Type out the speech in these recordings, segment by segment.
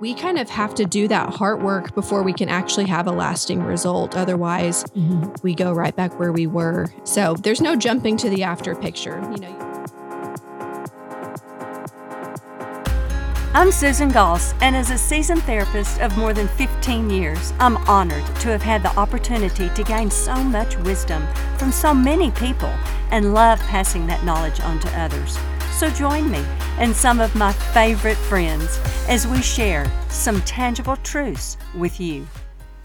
we kind of have to do that heart work before we can actually have a lasting result. Otherwise, Mhm. we go right back where we were. So there's no jumping to the after picture. You know, I'm Susan Goss, and as a seasoned therapist of more than 15 years, I'm honored to have had the opportunity to gain so much wisdom from so many people and love passing that knowledge on to others. So join me and some of my favorite friends as we share some tangible truths with you.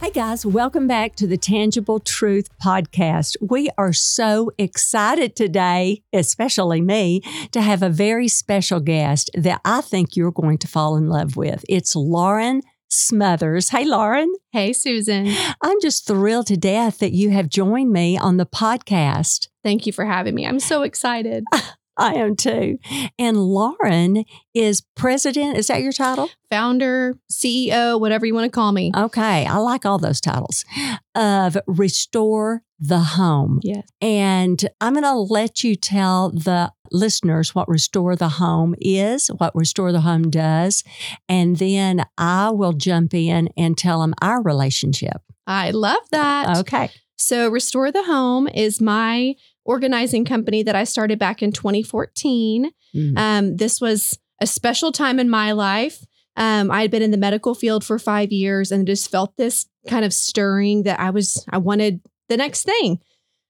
Hey guys, welcome back to the Tangible Truth Podcast. We are so excited today, especially me, to have a very special guest that I think you're going to fall in love with. It's Lauren Smothers. Hey, Lauren. hey, Susan, I'm just thrilled to death that you have joined me on the podcast. thank you for having me. I'm so excited. I am too. And Lauren is president. Is that your title? Founder, CEO, whatever you want to call me. Okay. I like all those titles of Restore the Home. Yes. And I'm going to let you tell the listeners what Restore the Home is, what Restore the Home does, and then I will jump in and tell them our relationship. I love that. Okay. So, Restore the Home is my organizing company that I started back in 2014. Mhm. Um, this was a special time in my life. Um, I had been in the medical field for five years and just felt this kind of stirring that I was, I wanted the next thing.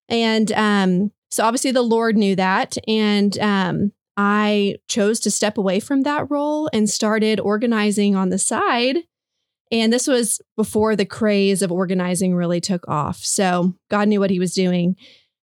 And um, so obviously the Lord knew that. And um, I chose to step away from that role and started organizing on the side. And this was before the craze of organizing really took off. So God knew what he was doing.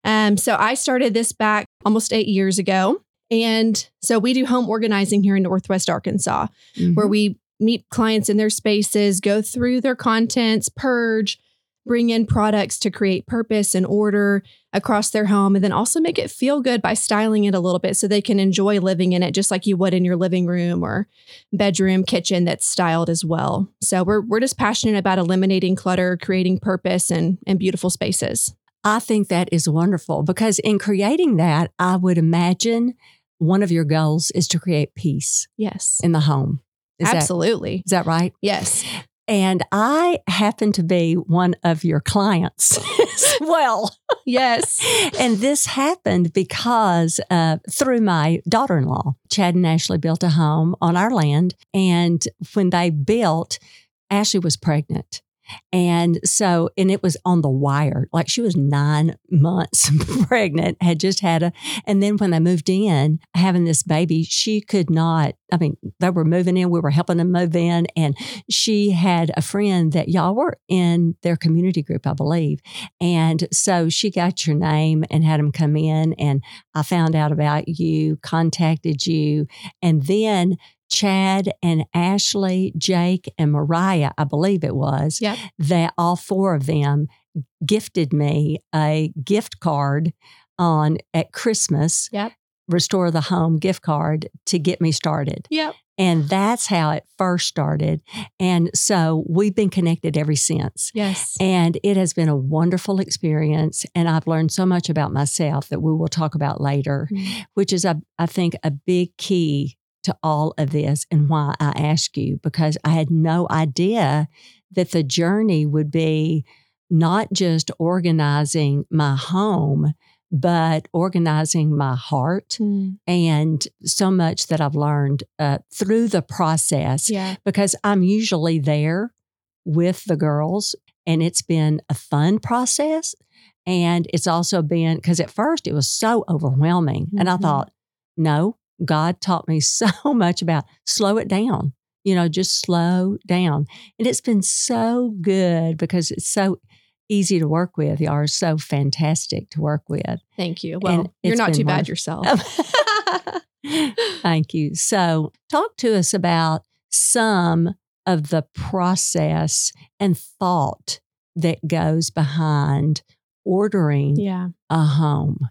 Um, so I started this back almost eight years ago. And so we do home organizing here in Northwest Arkansas, where Mhm. we meet clients in their spaces, go through their contents, purge, bring in products to create purpose and order across their home, and then also make it feel good by styling it a little bit so they can enjoy living in it just like you would in your living room or bedroom, kitchen that's styled as well. So we're we're just passionate about eliminating clutter, creating purpose and and beautiful spaces. I think that is wonderful because in creating that, I would imagine one of your goals is to create peace Yes. in the home. Is Absolutely. is that right? yes. And I happen to be one of your clients as well. Yes. And this happened because uh, through my daughter in law, Chad and Ashley built a home on our land. And when they built, Ashley was pregnant. And so, and it was on the wire, like she was nine months pregnant, had just had a, and then when they moved in, having this baby, she could not, I mean, they were moving in, we were helping them move in, and she had a friend that y'all were in their community group, I believe. And so she got your name and had them come in, and I found out about you, contacted you, and then Chad and Ashley, Jake and Mariah, I believe it was, Yep. that all four of them gifted me a gift card on at Christmas. Yep. Restore the Home gift card to get me started. Yep. And that's how it first started. And so we've been connected ever since. Yes. And it has been a wonderful experience. And I've learned so much about myself that we will talk about later, Mhm. which is, I, I think, a big key to all of this and why I ask you, because I had no idea that the journey would be not just organizing my home, but organizing my heart Mm. and so much that I've learned uh, through the process Yeah. because I'm usually there with the girls and it's been a fun process. And it's also been because at first it was so overwhelming. And I Mhm. thought, no, God taught me so much about slow it down, you know, just slow down. And it's been so good because it's so easy to work with. You are so fantastic to work with. Thank you. Well, you're not too bad yourself. Thank you. So, talk to us about some of the process and thought that goes behind ordering yeah. a home.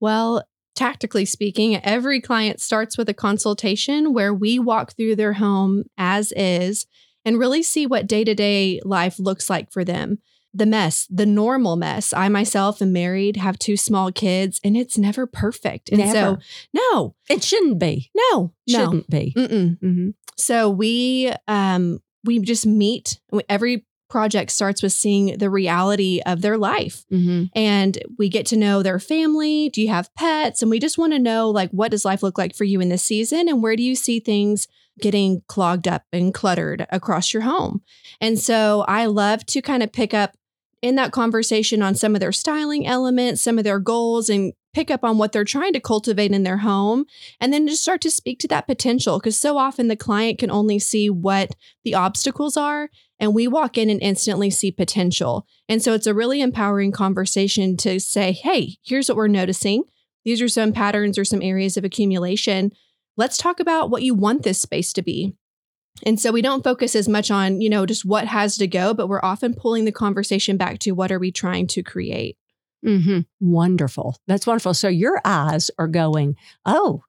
Well, tactically speaking, every client starts with a consultation where we walk through their home as is and really see what day to day life looks like for them. The mess, the normal mess. I myself am married, have two small kids, and it's never perfect. And so, no, It shouldn't be. no, no. Shouldn't be. Mm-mm. Mhm. So we um we just meet. Every project starts with seeing the reality of their life. Mm-hmm. And we get to know their family. Do you have pets? And we just want to know like what does life look like for you in this season and where do you see things getting clogged up and cluttered across your home? And so I love to kind of pick up in that conversation on some of their styling elements, some of their goals and pick up on what they're trying to cultivate in their home and then just start to speak to that potential because so often the client can only see what the obstacles are and we walk in and instantly see potential. And so it's a really empowering conversation to say, "Hey, here's what we're noticing. These are some patterns or some areas of accumulation. Let's talk about what you want this space to be." And so we don't focus as much on, you know, just what has to go, but we're often pulling the conversation back to what are we trying to create. Mm-hmm. Wonderful. That's wonderful. So your eyes are going, oh,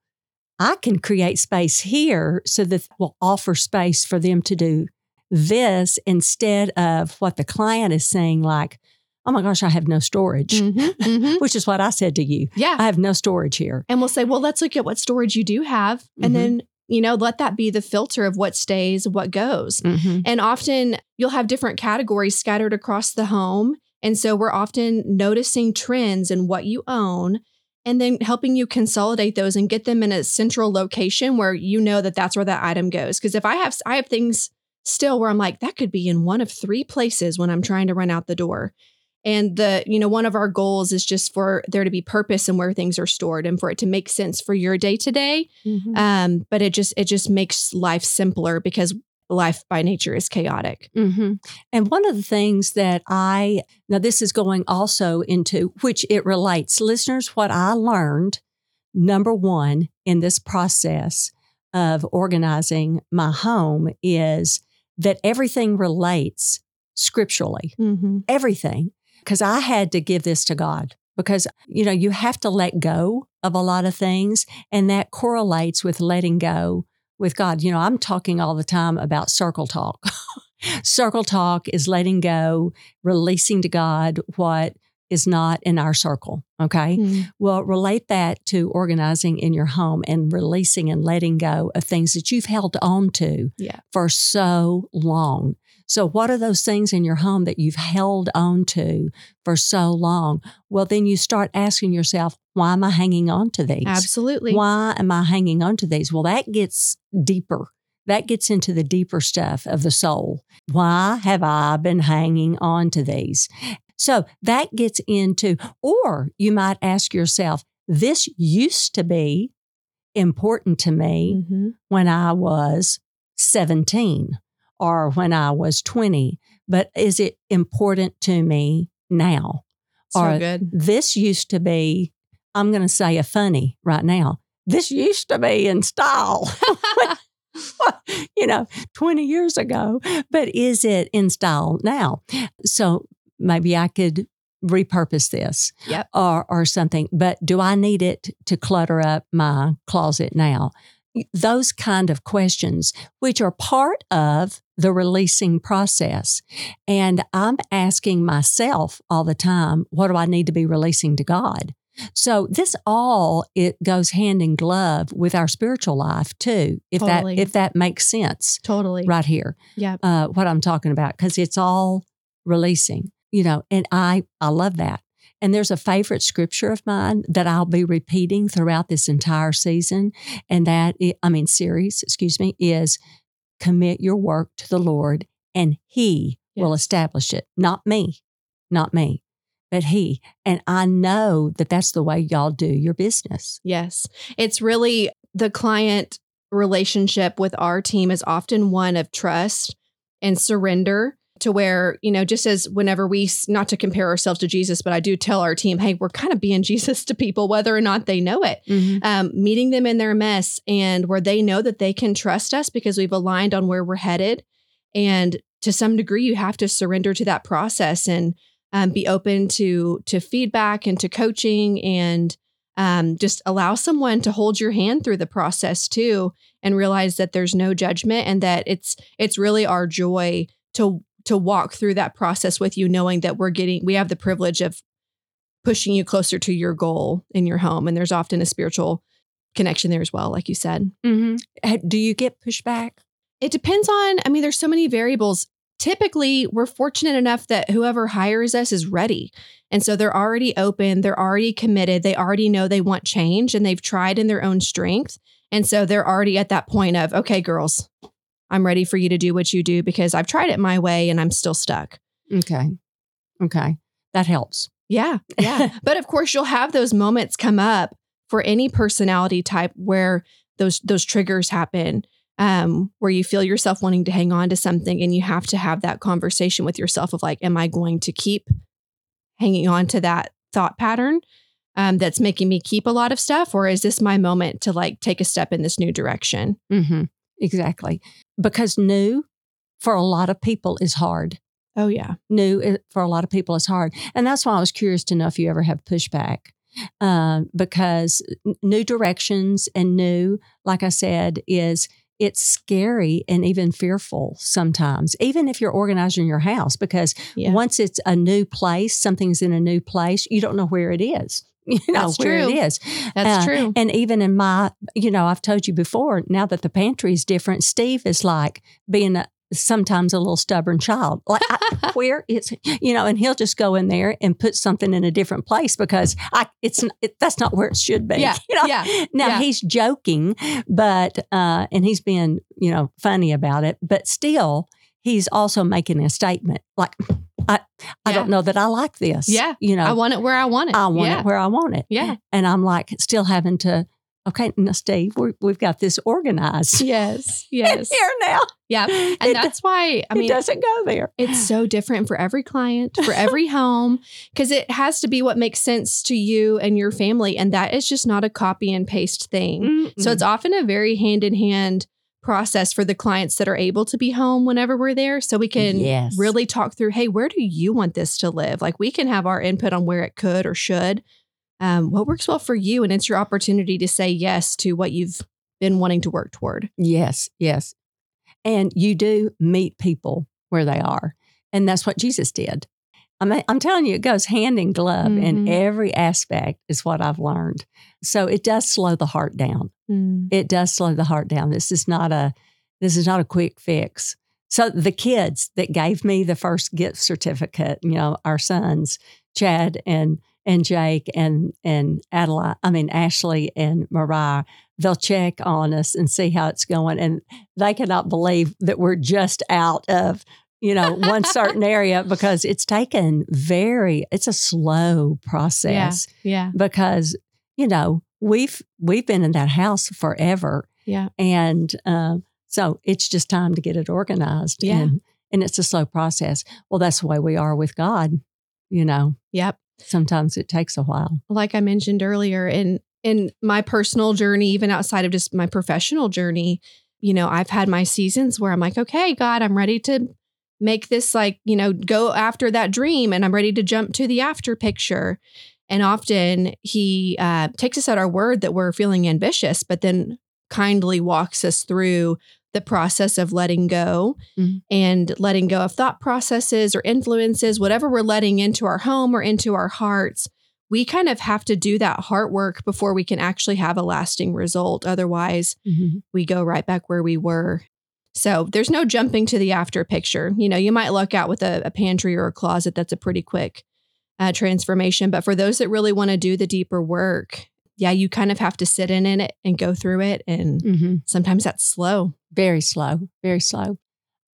I can create space here so that will offer space for them to do this instead of what the client is saying, like, oh my gosh, I have no storage, Mm-hmm, mhm. which is what I said to you. Yeah. I have no storage here. And we'll say, well, let's look at what storage you do have. And Mhm. then, you know, let that be the filter of what stays, what goes. Mm-hmm. And often you'll have different categories scattered across the home. And so we're often noticing trends in what you own and then helping you consolidate those and get them in a central location where you know that that's where that item goes. Because if I have, I have things still where I'm like, that could be in one of three places when I'm trying to run out the door. And the, you know, one of our goals is just for there to be purpose and where things are stored and for it to make sense for your day to day. Mm-hmm. Um, but it just it just makes life simpler because life by nature is chaotic. hmm And one of the things that I, now this is going also into which it relates. Listeners, what I learned, number one, in this process of organizing my home is that everything relates scripturally, Mm-hmm. everything. Because I had to give this to God because, you know, you have to let go of a lot of things, and that correlates with letting go with God. You know, I'm talking all the time about circle talk. circle talk is letting go, releasing to God what is not in our circle. Okay. Mm-hmm. Well, relate that to organizing in your home and releasing and letting go of things that you've held on to Yeah. for so long. So, what are those things in your home that you've held on to for so long? Well, then you start asking yourself, why am I hanging on to these? Absolutely. Why am I hanging on to these? Well, that gets deeper. That gets into the deeper stuff of the soul. Why have I been hanging on to these? So that gets into, or you might ask yourself, this used to be important to me Mhm. when I was 17 or when I was 20, but is it important to me now? So Or- good. This used to be, I'm going to say a funny right now. This used to be in style, you know, 20 years ago, but is it in style now? So maybe I could repurpose this Yep. or, or something, but do I need it to clutter up my closet now? Those kind of questions, which are part of the releasing process. And I'm asking myself all the time, what do I need to be releasing to God? So this all it goes hand in glove with our spiritual life too, if Totally. that if that makes sense Totally. right here Yeah. uh, what I'm talking about because it's all releasing, you know, and I I love that. And there's a favorite scripture of mine that I'll be repeating throughout this entire season, and that i- I mean series, excuse me, is commit your work to the Lord, and He will establish it. Not me, not me, but He. And I know that that's the way y'all do your business. Yes. It's really the client relationship with our team is often one of trust and surrender to where, you know, just as whenever we, not to compare ourselves to Jesus, but I do tell our team, hey, we're kind of being Jesus to people, whether or not they know it. Um, meeting them in their mess and where they know that they can trust us because we've aligned on where we're headed. And to some degree, you have to surrender to that process and um, be open to to feedback and to coaching and um, just allow someone to hold your hand through the process too and realize that there's no judgment and that it's it's really our joy to to walk through that process with you knowing that we're getting we have the privilege of pushing you closer to your goal in your home and there's often a spiritual connection there as well like you said Mm-hmm. Do you get pushback? It depends on, I mean, there's so many variables. Typically, we're fortunate enough that whoever hires us is ready. And so they're already open, they're already committed, they already know they want change and they've tried in their own strength. And so they're already at that point of, okay, girls, I'm ready for you to do what you do because I've tried it my way and I'm still stuck. Okay. Okay. That helps. Yeah. Yeah. but of course, you'll have those moments come up for any personality type where those those triggers happen. Um, where you feel yourself wanting to hang on to something and you have to have that conversation with yourself of like, am I going to keep hanging on to that thought pattern um, that's making me keep a lot of stuff? Or is this my moment to like take a step in this new direction? Mm-hmm. Exactly. Because new for a lot of people is hard. Oh, yeah. New for a lot of people is hard. And that's why I was curious to know if you ever have pushback. Uh, because new directions and new, like I said, is it's scary and even fearful sometimes, even if you're organizing your house, because Yeah. once it's a new place, something's in a new place, you don't know where it is. You know That's where true. it is. That's Uh, true. And even in my, you know, I've told you before, now that the pantry is different, Steve is like being a, sometimes a little stubborn child. Like, I, where is, you know, and he'll just go in there and put something in a different place because I, it's, it, that's not where it should be. Yeah, You know? yeah, Now yeah. he's joking, but, uh, and he's being, you know, funny about it, but still, he's also making a statement like, I, I Yeah. don't know that I like this. Yeah. You know, I want it where I want it. I want yeah. it where I want it. Yeah. And I'm like still having to, okay, now Steve, we're, we've got this organized Yes. Yes. here now. yeah. And It- that's why, I mean, it doesn't go there. it's so different for every client, for every home, because it has to be what makes sense to you and your family. And that is just not a copy and paste thing. So it's often a very hand in hand process for the clients that are able to be home whenever we're there. So we can Yes. really talk through hey, where do you want this to live? Like we can have our input on where it could or should. Um, what works well for you? And it's your opportunity to say yes to what you've been wanting to work toward. yes, yes. And you do meet people where they are. And that's what Jesus did. I mean, I'm telling you, it goes hand in glove in Mhm. every aspect, is what I've learned. So it does slow the heart down. Mm. it does slow the heart down. This is not a this is not a quick fix. So the kids that gave me the first gift certificate, you know, our sons, Chad and and Jake and and Adelaide, I mean Ashley and Mariah, they'll check on us and see how it's going. And they cannot believe that we're just out of, you know, one certain area because it's taken very, it's a slow process Yeah. because you know we've we've been in that house forever Yeah. and um, so it's just time to get it organized Yeah. and and it's a slow process well that's the way we are with god you know Yep. sometimes it takes a while like I mentioned earlier, in in my personal journey, even outside of just my professional journey, you know, I've had my seasons where I'm like, okay, God, I'm ready to make this like, you know, go after that dream and I'm ready to jump to the after picture. And often he uh, takes us at our word that we're feeling ambitious, but then kindly walks us through the process of letting go Mhm. and letting go of thought processes or influences, whatever we're letting into our home or into our hearts we kind of have to do that heart work before we can actually have a lasting result. Otherwise, we go right back where we were. So there's no jumping to the after picture. You know, you might look out with a, a pantry or a closet that's a pretty quick uh, transformation. But for those that really want to do the deeper work, yeah, you kind of have to sit in it and go through it. And hmm sometimes that's slow. very slow very slow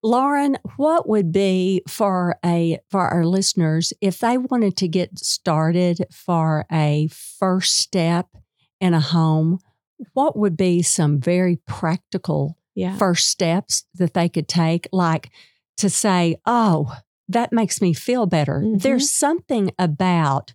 lauren what would be for a for our listeners if they wanted to get started for a first step in a home what would be some very practical Yeah. first steps that they could take, like to say, oh, that makes me feel better. Mhm. There's something about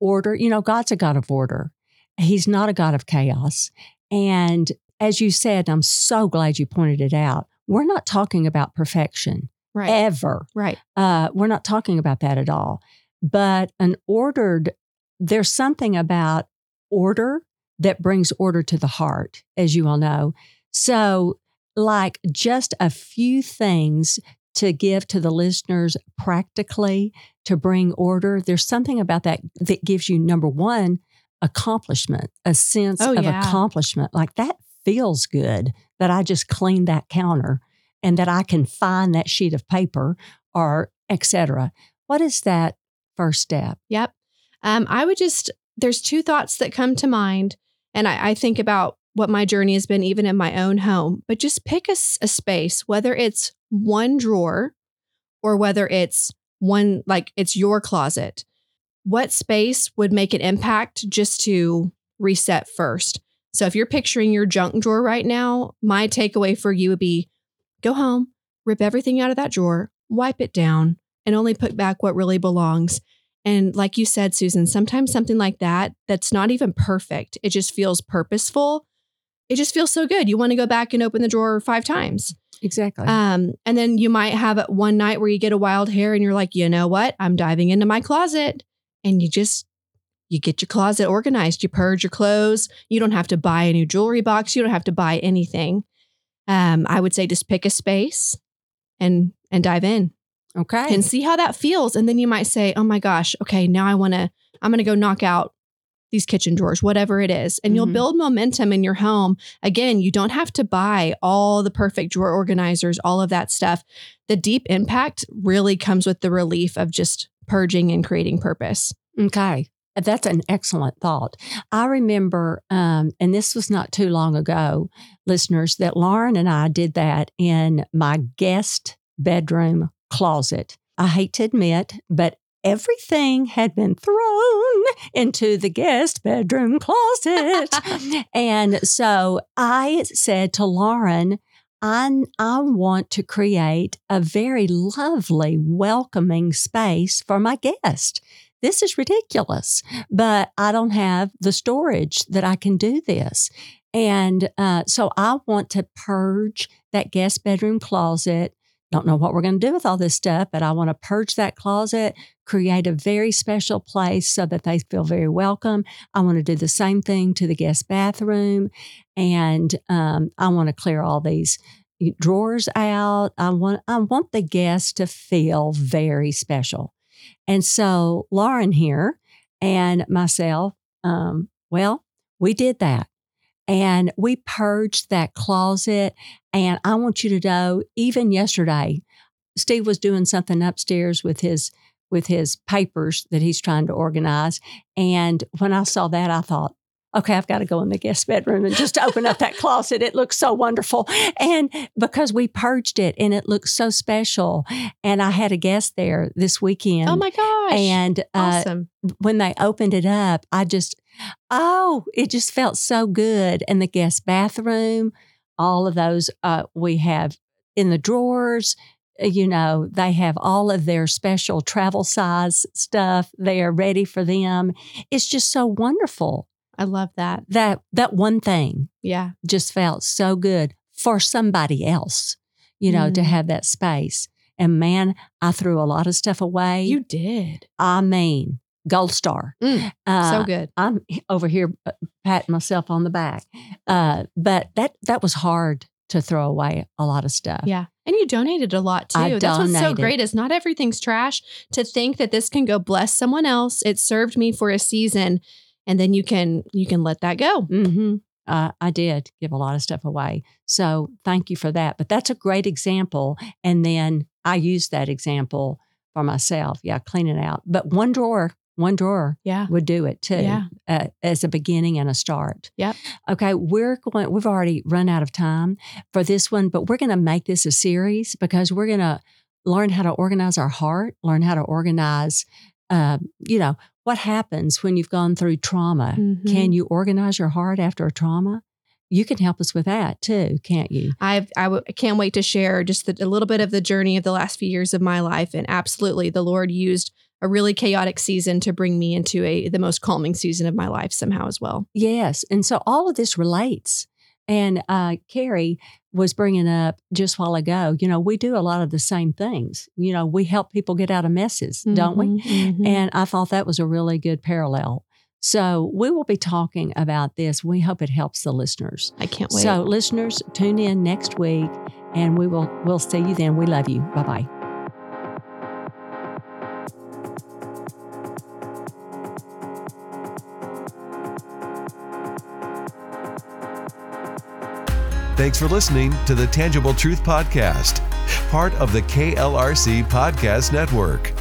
order. You know, God's a God of order, He's not a God of chaos. And as you said, I'm so glad you pointed it out. We're not talking about perfection Right. ever. right. Uh, we're not talking about that at all. But an ordered, there's something about order that brings order to the heart, as you all know. So, like just a few things to give to the listeners practically to bring order, there's something about that that gives you, number one, accomplishment, a sense Oh, of yeah. accomplishment. Like that feels good that I just cleaned that counter and that I can find that sheet of paper or etc. What is that first step? Yep. Um, I would just, there's two thoughts that come to mind. And I, I think about what my journey has been, even in my own home, but just pick a, a space, whether it's one drawer or whether it's one, like it's your closet. What space would make an impact just to reset first? So if you're picturing your junk drawer right now, my takeaway for you would be go home, rip everything out of that drawer, wipe it down, and only put back what really belongs. And like you said, Susan, sometimes something like that, that's not even perfect, it just feels purposeful. It just feels so good. You want to go back and open the drawer five times. Exactly. Um, and then you might have one night where you get a wild hair and you're like, you know what? I'm diving into my closet. And you just you get your closet organized, you purge your clothes. You don't have to buy a new jewelry box. You don't have to buy anything. Um, I would say just pick a space and and dive in. Okay. And see how that feels. And then you might say, oh my gosh, okay, now I want to, I'm going to go knock out these kitchen drawers, whatever it is. And mm-hmm. you'll build momentum in your home. Again, you don't have to buy all the perfect drawer organizers, all of that stuff. The deep impact really comes with the relief of just purging and creating purpose. Okay. That's an excellent thought. I remember, um, and this was not too long ago, listeners, that Lauren and I did that in my guest bedroom closet. I hate to admit, but everything had been thrown into the guest bedroom closet. and so I said to Lauren, I, I want to create a very lovely, welcoming space for my guest this is ridiculous, but I don't have the storage that I can do this. And uh, so I want to purge that guest bedroom closet. Don't know what we're going to do with all this stuff, but I want to purge that closet, create a very special place so that they feel very welcome. I want to do the same thing to the guest bathroom. And um, I want to clear all these drawers out. I want I want the guests to feel very special. And so Lauren here and myself, um, well, we did that. And we purged that closet. And I want you to know, even yesterday, Steve was doing something upstairs with his with his papers that he's trying to organize. And when I saw that, I thought, okay, I've got to go in the guest bedroom and just open up that closet. It looks so wonderful. And because we purged it and it looks so special. And I had a guest there this weekend. Oh my gosh. And uh, awesome. when they opened it up, I just, oh, it just felt so good. And the guest bathroom, all of those uh, we have in the drawers you know, they have all of their special travel size stuff. They are ready for them. It's just so wonderful. I love that. That that one thing yeah just felt so good for somebody else, you know, mm. to have that space. And man, I threw a lot of stuff away. You did. I mean, gold star. Mm, uh, so good. I'm over here uh, patting myself on the back. Uh, but that that was hard to throw away a lot of stuff. Yeah. And you donated a lot too. I That's donated. what's so great is not everything's trash. To think that this can go bless someone else. It served me for a season and then you can you can let that go. Mm-hmm. Uh, I did give a lot of stuff away, so thank you for that. But that's a great example, and then I used that example for myself. Yeah, clean it out. But one drawer, one drawer, yeah, would do it too. Yeah. Uh, as a beginning and a start. Yep. Okay, we're going. We've already run out of time for this one, but we're going to make this a series because we're going to learn how to organize our heart, learn how to organize uh, you know, what happens when you've gone through trauma? Mm-hmm. Can you organize your heart after a trauma? You can help us with that too, can't you? I've, I w- can't wait to share just the, a little bit of the journey of the last few years of my life. And absolutely, the Lord used a really chaotic season to bring me into a the most calming season of my life somehow as well. Yes, and so all of this relates. And uh, Carrie was bringing up just a while ago, you know, we do a lot of the same things. You know, we help people get out of messes, mm-hmm, don't we? Mm-hmm. And I thought that was a really good parallel. So we will be talking about this. We hope it helps the listeners. I can't wait. So listeners, tune in next week and we will we'll see you then. We love you. Bye-bye. Thanks for listening to the Tangible Truth Podcast, part of the KLRC Podcast Network.